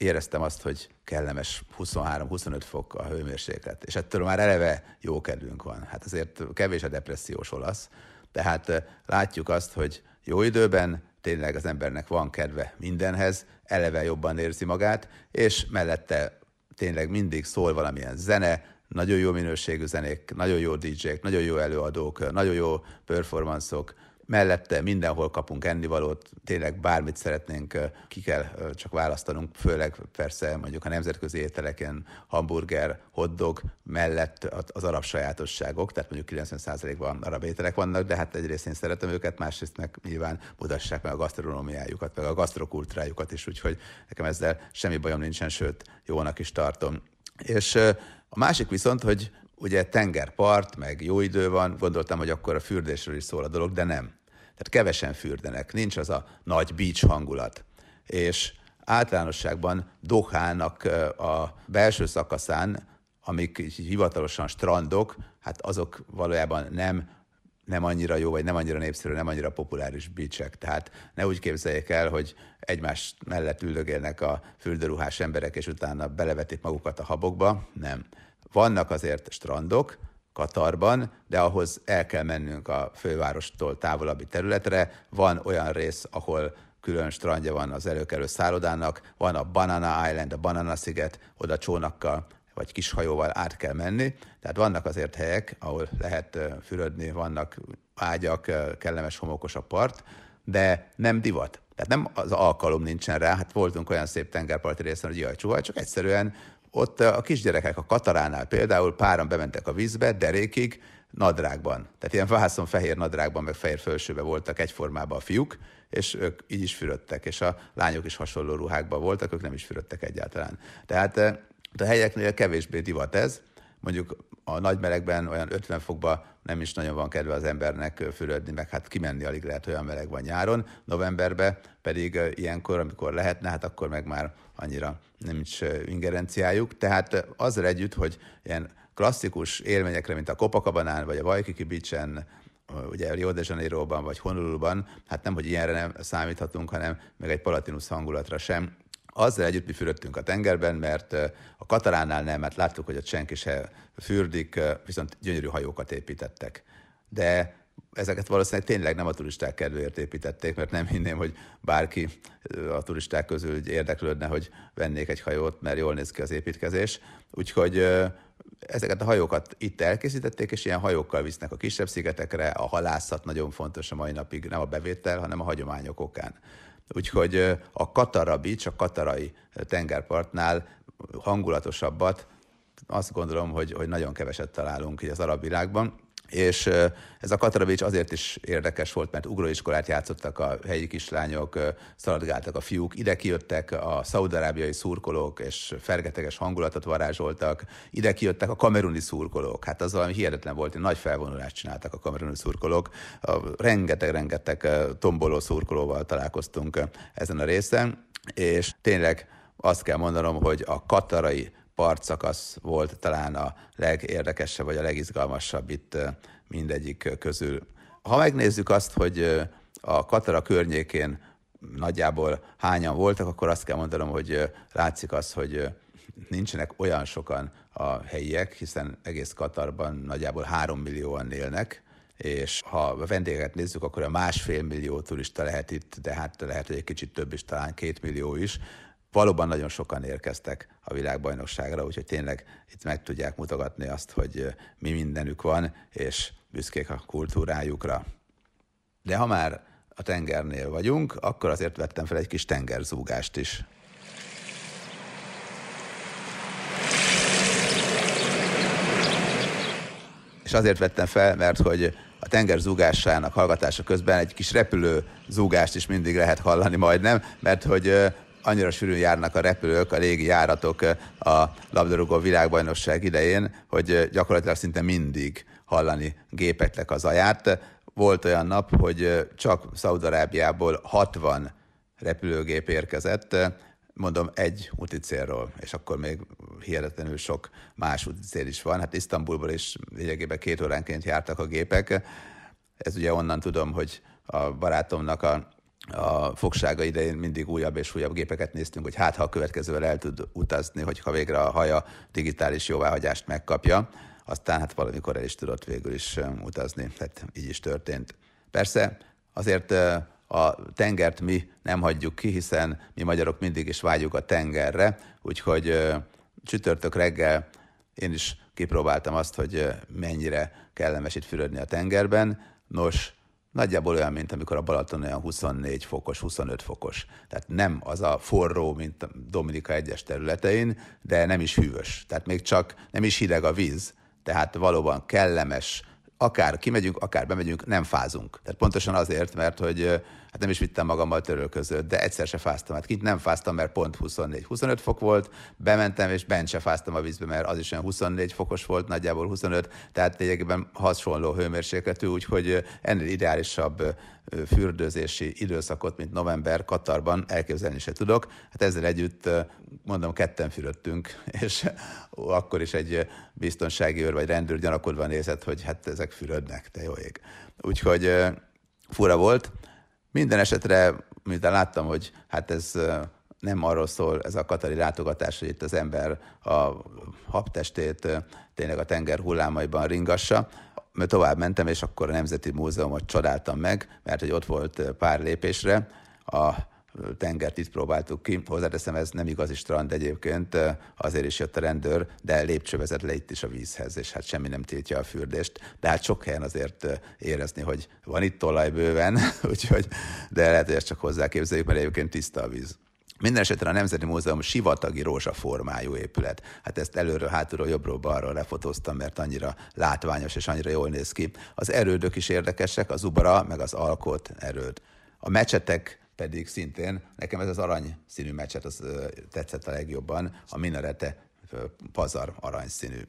éreztem azt, hogy kellemes 23-25 fok a hőmérséklet, és ettől már eleve jó kedvünk van. Hát azért kevés a depressziós olasz, tehát látjuk azt, hogy jó időben tényleg az embernek van kedve mindenhez, eleve jobban érzi magát, és mellette tényleg mindig szól valamilyen zene, nagyon jó minőségű zenék, nagyon jó DJ-k, nagyon jó előadók, nagyon jó performanszok, mellette mindenhol kapunk ennivalót, tényleg bármit szeretnénk, ki kell csak választanunk, főleg persze mondjuk a nemzetközi ételeken hamburger, hotdog mellett az arab sajátosságok, tehát mondjuk 90%-ban arab ételek vannak, de hát egyrészt én szeretem őket, másrészt meg nyilván mutassák meg a gasztronómiájukat, meg a gasztrokultúrájukat is, úgyhogy nekem ezzel semmi bajom nincsen, sőt, jónak is tartom. És a másik viszont, hogy ugye tengerpart, meg jó idő van, gondoltam, hogy akkor a fürdésről is szól a dolog, de nem. Tehát kevesen fürdenek, nincs az a nagy beach hangulat. És általánosságban Dohának a belső szakaszán, amik hivatalosan strandok, hát azok valójában nem nem annyira jó, vagy nem annyira népszerű, nem annyira populáris beachek. Tehát ne úgy képzeljék el, hogy egymás mellett üldögélnek a fürdőruhás emberek, és utána belevetik magukat a habokba. Nem. Vannak azért strandok, Katarban, de ahhoz el kell mennünk a fővárostól távolabbi területre. Van olyan rész, ahol külön strandja van az előkelő szállodának, van a Banana Island, a Banana sziget, oda csónakkal vagy kis hajóval át kell menni. Tehát vannak azért helyek, ahol lehet fürödni, vannak ágyak, kellemes homokos a part, de nem divat. Tehát nem az alkalom nincsen rá, hát voltunk olyan szép tengerparti részen, hogy jaj, csúvaj, csak egyszerűen ott a kisgyerekek a Kataránál például páran bementek a vízbe, derékig, nadrágban. Tehát ilyen vászon fehér nadrágban, meg fehér fölsőbe voltak egyformában a fiúk, és ők így is fürödtek, és a lányok is hasonló ruhákban voltak, ők nem is fürödtek egyáltalán. Tehát a helyeknél kevésbé divat ez, mondjuk a nagy melegben olyan 50 fokban nem is nagyon van kedve az embernek fürödni, meg hát kimenni alig lehet, olyan meleg van nyáron, novemberben pedig ilyenkor, amikor lehetne, hát akkor meg már annyira nem is ingerenciájuk. Tehát azzal együtt, hogy ilyen klasszikus élményekre, mint a Copacabana vagy a Waikiki Beach-en, ugye Rio de Janeiroban vagy Honoluluban, hát nem, hogy ilyenre nem számíthatunk, hanem meg egy Palatinus hangulatra sem, azzal együtt mi fürödtünk a tengerben, mert a Kataránál nem, mert láttuk, hogy ott senki se fürdik, viszont gyönyörű hajókat építettek. De ezeket valószínűleg tényleg nem a turisták kedvéért építették, mert nem hinném, hogy bárki a turisták közül érdeklődne, hogy vennék egy hajót, mert jól néz ki az építkezés. Úgyhogy ezeket a hajókat itt elkészítették, és ilyen hajókkal visznek a kisebb szigetekre. A halászat nagyon fontos a mai napig, nem a bevétel, hanem a hagyományok okán. Úgyhogy a Katara Beach, a katarai tengerpartnál hangulatosabbat azt gondolom, hogy, hogy nagyon keveset találunk így az arab világban. És ez a Kataravics azért is érdekes volt, mert ugróiskolát játszottak a helyi kislányok, szaladgáltak a fiúk, ide kijöttek a szaudarábiai szurkolók, és fergeteges hangulatot varázsoltak, ide kijöttek a kameruni szurkolók, hát az valami hihetetlen volt, nagy felvonulást csináltak a kameruni szurkolók, rengeteg-rengeteg tomboló szurkolóval találkoztunk ezen a részen, és tényleg azt kell mondanom, hogy a katarai partszakasz volt talán a legérdekesebb, vagy a legizgalmasabb itt mindegyik közül. Ha megnézzük azt, hogy a Katara környékén nagyjából hányan voltak, akkor azt kell mondanom, hogy látszik az, hogy nincsenek olyan sokan a helyiek, hiszen egész Katarban nagyjából három millióan élnek, és ha a vendégeket nézzük, akkor a másfél millió turista lehet itt, de hát lehet, hogy egy kicsit több is, talán két millió is. Valóban nagyon sokan érkeztek a világbajnokságra, úgyhogy tényleg itt meg tudják mutogatni azt, hogy mi mindenük van, és büszkék a kultúrájukra. De ha már a tengernél vagyunk, akkor azért vettem fel egy kis tengerzúgást is. És azért vettem fel, mert hogy a tenger zúgásának hallgatása közben egy kis repülő zúgást is mindig lehet hallani majdnem, mert hogy annyira sűrűn járnak a repülők, a légi járatok a labdarúgó világbajnokság idején, hogy gyakorlatilag szinte mindig hallani gépeknek az aját. Volt olyan nap, hogy csak Szaudarábiából 60 repülőgép érkezett, mondom, egy úti célról, és akkor még hihetetlenül sok más úti cél is van. Hát Isztambulból is lényegében két óránként jártak a gépek. Ez ugye onnan tudom, hogy a barátomnak a, a fogsága idején mindig újabb és újabb gépeket néztünk, hogy hát ha a következővel el tud utazni, hogyha végre a haja digitális jóváhagyást megkapja. Aztán hát valamikor el is tudott végül is utazni, tehát így is történt. Persze azért a tengert mi nem hagyjuk ki, hiszen mi magyarok mindig is vágyjuk a tengerre, úgyhogy csütörtök reggel én is kipróbáltam azt, hogy mennyire kellemes itt fürödni a tengerben. Nos, nagyjából olyan, mint amikor a Balaton olyan 24 fokos, 25 fokos. Tehát nem az a forró, mint Dominika egyes területein, de nem is hűvös. Tehát még csak nem is hideg a víz, tehát valóban kellemes, akár kimegyünk, akár bemegyünk, nem fázunk. Tehát pontosan azért, mert hogy hát nem is vittem magammal törölközőt, de egyszer se fáztam. Hát kint nem fáztam, mert pont 24-25 fok volt, bementem, és bent se fáztam a vízbe, mert az is olyan 24 fokos volt, nagyjából 25, tehát lényegében hasonló hőmérsékletű, úgyhogy ennél ideálisabb fürdőzési időszakot, mint november Katarban elképzelni se tudok. Hát ezzel együtt mondom, ketten fürödtünk, és akkor is egy biztonsági őr vagy rendőr gyanakodva nézett, hogy hát ezek fürödnek, te jó ég. Úgyhogy fura volt. Minden esetre, miután láttam, hogy hát ez nem arról szól ez a katari látogatás, hogy itt az ember a habtestét tényleg a tenger hullámaiban ringassa, mert tovább mentem, és akkor a Nemzeti Múzeumot csodáltam meg, mert hogy ott volt pár lépésre. A tengert itt próbáltuk ki. Hozzáteszem, ez nem igazi strand egyébként, azért is jött a rendőr, de lépcső vezet le itt is a vízhez, és hát semmi nem tiltja a fürdést. De hát sok helyen azért érezni, hogy van itt olaj bőven, úgyhogy, de lehet, hogy ezt csak hozzáképzeljük, mert egyébként tiszta a víz. Minden esetre a Nemzeti Múzeum sivatagi rózsaformájú épület. Hát ezt előről, hátulról, jobbról, balról lefotóztam, mert annyira látványos és annyira jól néz ki. Az erődök is érdekesek, az ubara, meg az alkot erőd. A mecsetek pedig szintén, nekem ez az arany színű meccset az tetszett a legjobban, a minarete pazar aranyszínű.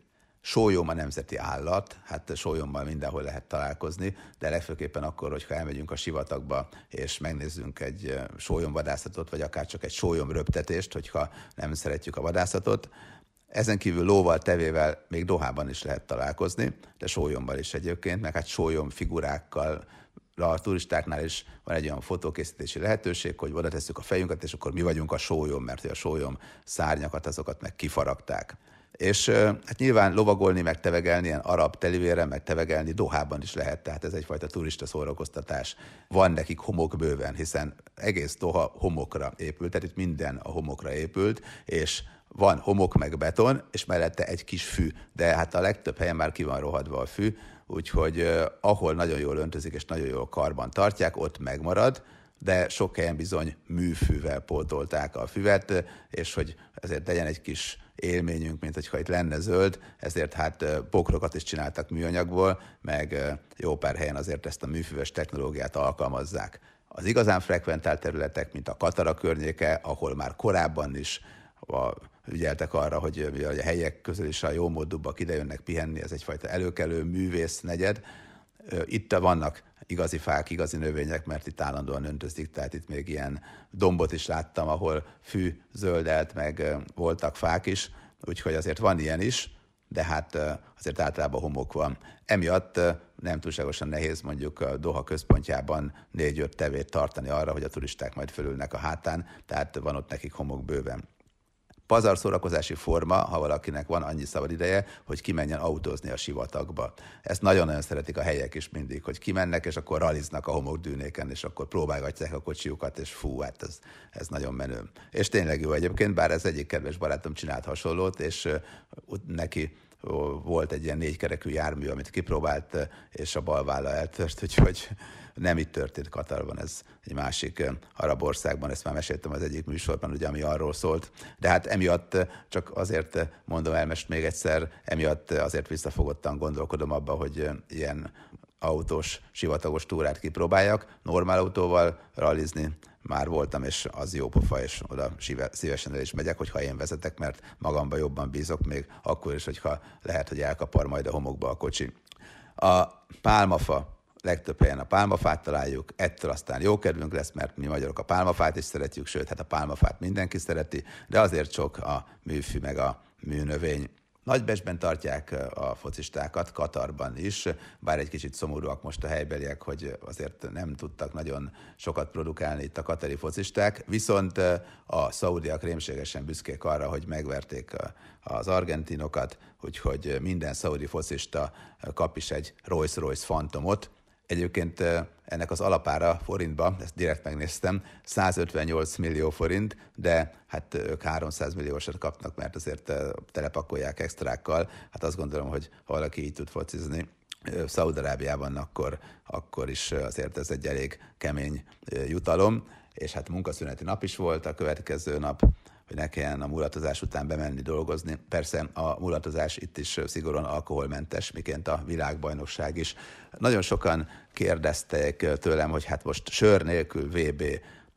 Sólyom a nemzeti állat, hát sólyommal mindenhol lehet találkozni, de legfőképpen akkor, hogyha elmegyünk a sivatagba, és megnézzünk egy sólyomvadászatot, vagy akár csak egy sólyom röptetést, hogyha nem szeretjük a vadászatot. Ezen kívül lóval, tevével még Dohában is lehet találkozni, de sólyomban is egyébként, meg hát sólyom figurákkal, a turistáknál is van egy olyan fotókészítési lehetőség, hogy oda tesszük a fejünket, és akkor mi vagyunk a sólyom, mert a sólyom szárnyakat, azokat meg kifaragták. És hát nyilván lovagolni, meg tevegelni, ilyen arab telivéren, meg tevegelni Dohában is lehet, tehát ez egyfajta turista szórakoztatás. Van nekik homok bőven, hiszen egész Doha homokra épült, tehát itt minden a homokra épült, és van homok meg beton, és mellette egy kis fű, de hát a legtöbb helyen már ki van rohadva a fű, úgyhogy ahol nagyon jól öntözik és nagyon jól karban tartják, ott megmarad, de sok helyen bizony műfűvel pótolták a füvet, és hogy ezért legyen egy kis élményünk, mint hogyha itt lenne zöld, ezért hát pokrokat is csináltak műanyagból, meg jó pár helyen azért ezt a műfüves technológiát alkalmazzák. Az igazán frekventált területek, mint a Katara környéke, ahol már korábban is a ügyeltek arra, hogy a helyek közül is a jó módúbbak idejönnek pihenni, ez egyfajta előkelő művész negyed. Itt vannak igazi fák, igazi növények, mert itt állandóan öntözik, tehát itt még ilyen dombot is láttam, ahol fű zöldelt, meg voltak fák is, úgyhogy azért van ilyen is, de hát azért általában homok van. Emiatt nem túlságosan nehéz mondjuk a Doha központjában négy-öt tevét tartani arra, hogy a turisták majd fölülnek a hátán, tehát van ott nekik homok bőven. Pazar szórakozási forma, ha valakinek van annyi szabad ideje, hogy kimenjen autózni a sivatagba. Ezt nagyon-nagyon szeretik a helyek is mindig, hogy kimennek, és akkor raliznak a homokdűnéken, és akkor próbálgatják a kocsiukat, és fú, hát ez, ez nagyon menő. És tényleg jó egyébként, bár ez egyik kedves barátom csinált hasonlót, és neki volt egy ilyen négykerekű jármű, amit kipróbált, és a bal válla eltört, úgyhogy nem itt történt Katarban, ez egy másik arab országban, ezt már meséltem az egyik műsorban, ugye, ami arról szólt. De hát emiatt csak azért mondom el még egyszer, emiatt azért visszafogottan gondolkodom abba, hogy ilyen autós, sivatagos túrát kipróbáljak, normál autóval rallizni már voltam, és az jó pofa, és oda szívesen el is megyek, hogyha én vezetek, mert magamba jobban bízok, még akkor is, hogyha lehet, hogy elkapar majd a homokba a kocsi. A pálmafa legtöbb helyen a pálmafát találjuk, ettől aztán jó kedvünk lesz, mert mi magyarok a pálmafát is szeretjük, sőt, hát a pálmafát mindenki szereti, de azért sok a műfű meg a műnövény. Nagybesben tartják a focistákat, Katarban is, bár egy kicsit szomorúak most a helybeliek, hogy azért nem tudtak nagyon sokat produkálni itt a katari focisták, viszont a szaudiak rémségesen büszkék arra, hogy megverték az argentinokat, úgyhogy minden szaudi focista kap is egy Rolls-Royce Phantomot, Egyébként ennek az alapára forintba, ezt direkt megnéztem, 158 millió forint, de hát ők 300 milliósat kapnak, mert azért telepakolják extrákkal. Hát azt gondolom, hogy ha valaki így tud focizni, Szaudarábiában, akkor, akkor is azért ez egy elég kemény jutalom, és hát munkaszüneti nap is volt a következő nap, hogy ne kelljen a mulatozás után bemenni dolgozni. Persze a mulatozás itt is szigorúan alkoholmentes, miként a világbajnokság is. Nagyon sokan kérdezték tőlem, hogy hát most sör nélkül VB,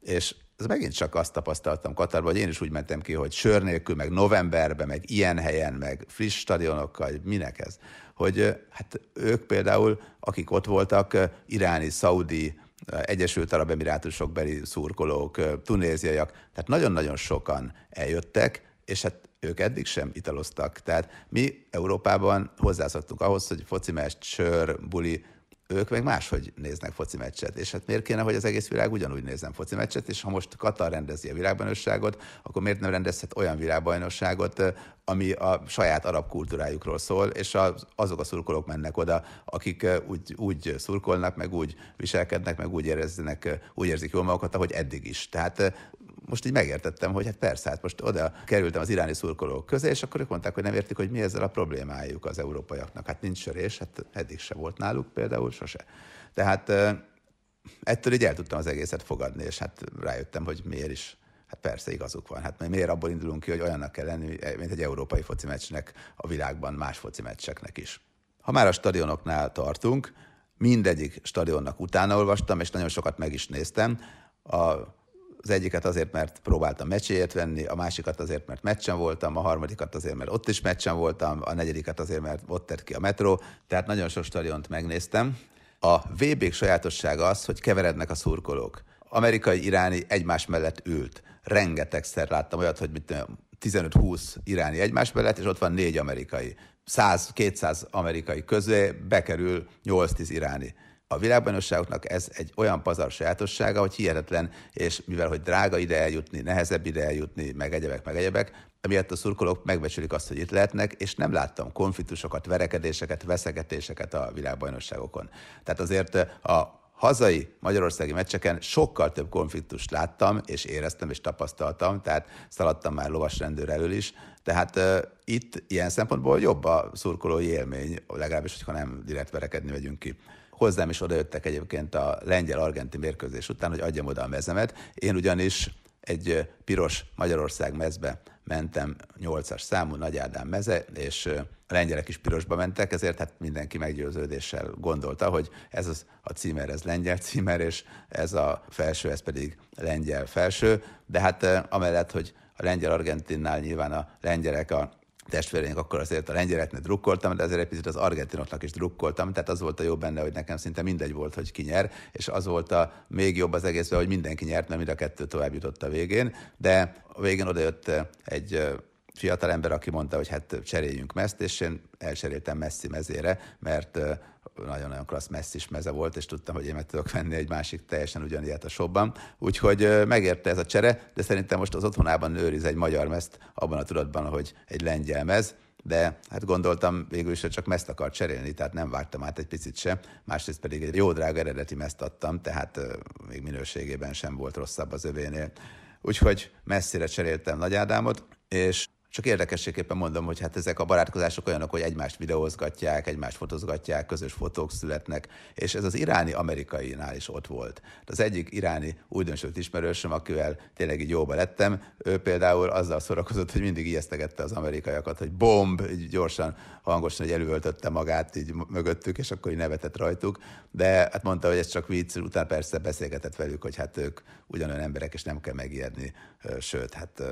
és ez megint csak azt tapasztaltam Katarban, hogy én is úgy mentem ki, hogy sör nélkül, meg novemberben, meg ilyen helyen, meg friss stadionokkal, minek ez? Hogy hát ők például, akik ott voltak, iráni, szaudi, Egyesült Arab Emirátusok beli szurkolók, tunéziaiak, tehát nagyon-nagyon sokan eljöttek, és hát ők eddig sem italoztak. Tehát mi Európában hozzászoktunk ahhoz, hogy foci meccs, sör, buli, ők meg máshogy néznek foci meccset. És hát miért kéne, hogy az egész világ ugyanúgy nézzen foci meccset, és ha most Katar rendezi a világbajnokságot, akkor miért nem rendezhet olyan világbajnokságot, ami a saját arab kultúrájukról szól, és az, azok a szurkolók mennek oda, akik úgy, úgy szurkolnak, meg úgy viselkednek, meg úgy éreznek, úgy érzik jól magukat, ahogy eddig is. Tehát most így megértettem, hogy hát persze, hát most oda kerültem az iráni szurkolók közé, és akkor ők mondták, hogy nem értik, hogy mi ezzel a problémájuk az európaiaknak. Hát nincs sörés, hát eddig se volt náluk például, sose. Tehát ettől így el tudtam az egészet fogadni, és hát rájöttem, hogy miért is Hát persze igazuk van. Hát miért abból indulunk ki, hogy olyannak kell lenni, mint egy európai foci meccsnek a világban más foci meccseknek is. Ha már a stadionoknál tartunk, mindegyik stadionnak utána olvastam, és nagyon sokat meg is néztem. A az egyiket azért, mert próbáltam meccséért venni, a másikat azért, mert meccsen voltam, a harmadikat azért, mert ott is meccsen voltam, a negyediket azért, mert ott tett ki a metró, tehát nagyon sok stadiont megnéztem. A vb sajátossága az, hogy keverednek a szurkolók. Amerikai iráni egymás mellett ült. Rengetegszer láttam olyat, hogy mit 15-20 iráni egymás mellett, és ott van négy amerikai. 100-200 amerikai közé bekerül 8-10 iráni a világbajnokságoknak ez egy olyan pazar sajátossága, hogy hihetetlen, és mivel hogy drága ide eljutni, nehezebb ide eljutni, meg egyebek, meg egyebek, emiatt a szurkolók megbecsülik azt, hogy itt lehetnek, és nem láttam konfliktusokat, verekedéseket, veszegetéseket a világbajnokságokon. Tehát azért a hazai magyarországi meccseken sokkal több konfliktust láttam, és éreztem, és tapasztaltam, tehát szaladtam már lovasrendőr elől is, tehát uh, itt ilyen szempontból jobb a szurkolói élmény, legalábbis, hogyha nem direkt verekedni megyünk ki. Hozzám is odajöttek egyébként a lengyel-argenti mérkőzés után, hogy adjam oda a mezemet. Én ugyanis egy piros Magyarország mezbe mentem, 8-as számú Nagy Ádám meze, és a lengyelek is pirosba mentek, ezért hát mindenki meggyőződéssel gondolta, hogy ez az, a címer, ez lengyel címer, és ez a felső, ez pedig lengyel felső, de hát amellett, hogy a lengyel-argentinnál nyilván a lengyelek a testvéreink, akkor azért a lengyeleknek drukkoltam, de azért egy picit az argentinoknak is drukkoltam, tehát az volt a jó benne, hogy nekem szinte mindegy volt, hogy ki nyer, és az volt a még jobb az egészben, hogy mindenki nyert, mert mind a kettő tovább jutott a végén, de a végén odajött egy fiatalember, aki mondta, hogy hát cseréljünk meszt, és én elcseréltem Messi mezére, mert nagyon-nagyon klassz messzis meze volt, és tudtam, hogy én meg tudok venni egy másik teljesen ugyanilyet a shopban. Úgyhogy megérte ez a csere, de szerintem most az otthonában őriz egy magyar mezt abban a tudatban, hogy egy lengyel mez, de hát gondoltam végül is, hogy csak mezt akar cserélni, tehát nem vártam át egy picit se, másrészt pedig egy jó drága eredeti mezt adtam, tehát még minőségében sem volt rosszabb az övénél. Úgyhogy messzire cseréltem Nagy Ádámot, és csak érdekességképpen mondom, hogy hát ezek a barátkozások olyanok, hogy egymást videózgatják, egymást fotozgatják, közös fotók születnek, és ez az iráni amerikainál is ott volt. Az egyik iráni újdonsült ismerősöm, akivel tényleg így jóba lettem, ő például azzal szórakozott, hogy mindig ijesztegette az amerikaiakat, hogy bomb, így gyorsan, hangosan, hogy előöltötte magát így mögöttük, és akkor így nevetett rajtuk, de hát mondta, hogy ez csak vicc, utána persze beszélgetett velük, hogy hát ők ugyanolyan emberek, és nem kell megijedni, sőt, hát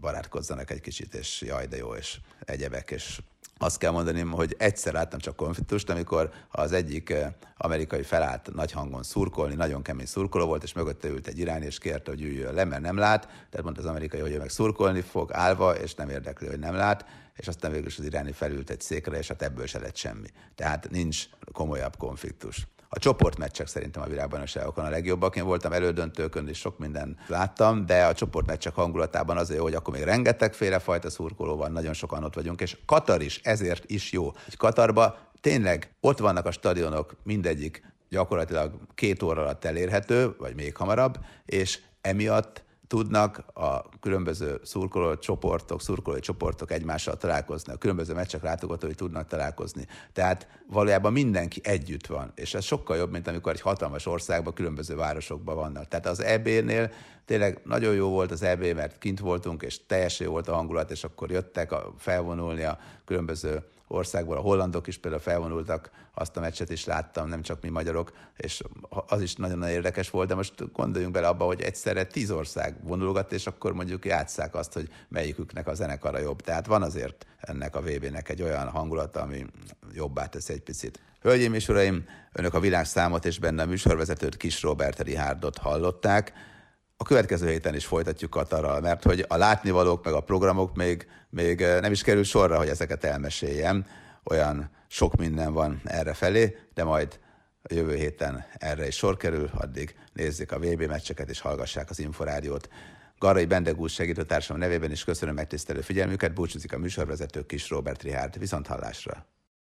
barátkozzanak egy kicsit, és jaj, de jó, és egyebek, és azt kell mondani, hogy egyszer láttam csak konfliktust, amikor az egyik amerikai felállt nagy hangon szurkolni, nagyon kemény szurkoló volt, és mögötte ült egy irány, és kérte, hogy üljön le, mert nem lát. Tehát mondta az amerikai, hogy ő meg szurkolni fog, állva, és nem érdekli, hogy nem lát, és aztán végül is az iráni felült egy székre, és hát ebből se lett semmi. Tehát nincs komolyabb konfliktus. A csoportmeccsek szerintem a világbajnokságokon a legjobbak. Én voltam elődöntőkön, és sok minden láttam, de a csoportmeccsek hangulatában az jó, hogy akkor még rengeteg félrefajta szurkoló van, nagyon sokan ott vagyunk, és Katar is ezért is jó. Hogy Katarba tényleg ott vannak a stadionok, mindegyik gyakorlatilag két óra alatt elérhető, vagy még hamarabb, és emiatt tudnak a különböző szurkoló csoportok, szurkolói csoportok egymással találkozni, a különböző meccsek látogatói tudnak találkozni. Tehát valójában mindenki együtt van, és ez sokkal jobb, mint amikor egy hatalmas országban, különböző városokban vannak. Tehát az EB-nél tényleg nagyon jó volt az EB, mert kint voltunk, és teljesen jó volt a hangulat, és akkor jöttek a, felvonulni a különböző országból, a hollandok is például felvonultak, azt a meccset is láttam, nem csak mi magyarok, és az is nagyon-nagyon érdekes volt, de most gondoljunk bele abba, hogy egyszerre tíz ország vonulgat, és akkor mondjuk játsszák azt, hogy melyiküknek a zenekara jobb. Tehát van azért ennek a VB-nek egy olyan hangulata, ami jobbá teszi egy picit. Hölgyeim és uraim, önök a világszámot és benne a műsorvezetőt Kis Robert Rihárdot hallották a következő héten is folytatjuk Katarral, mert hogy a látnivalók meg a programok még, még eh, nem is kerül sorra, hogy ezeket elmeséljem. Olyan sok minden van erre felé, de majd a jövő héten erre is sor kerül, addig nézzék a VB meccseket és hallgassák az Inforádiót. Garai Bendegúz segítőtársam nevében is köszönöm megtisztelő figyelmüket, búcsúzik a műsorvezető Kis Robert Rihárd. Viszont hallásra!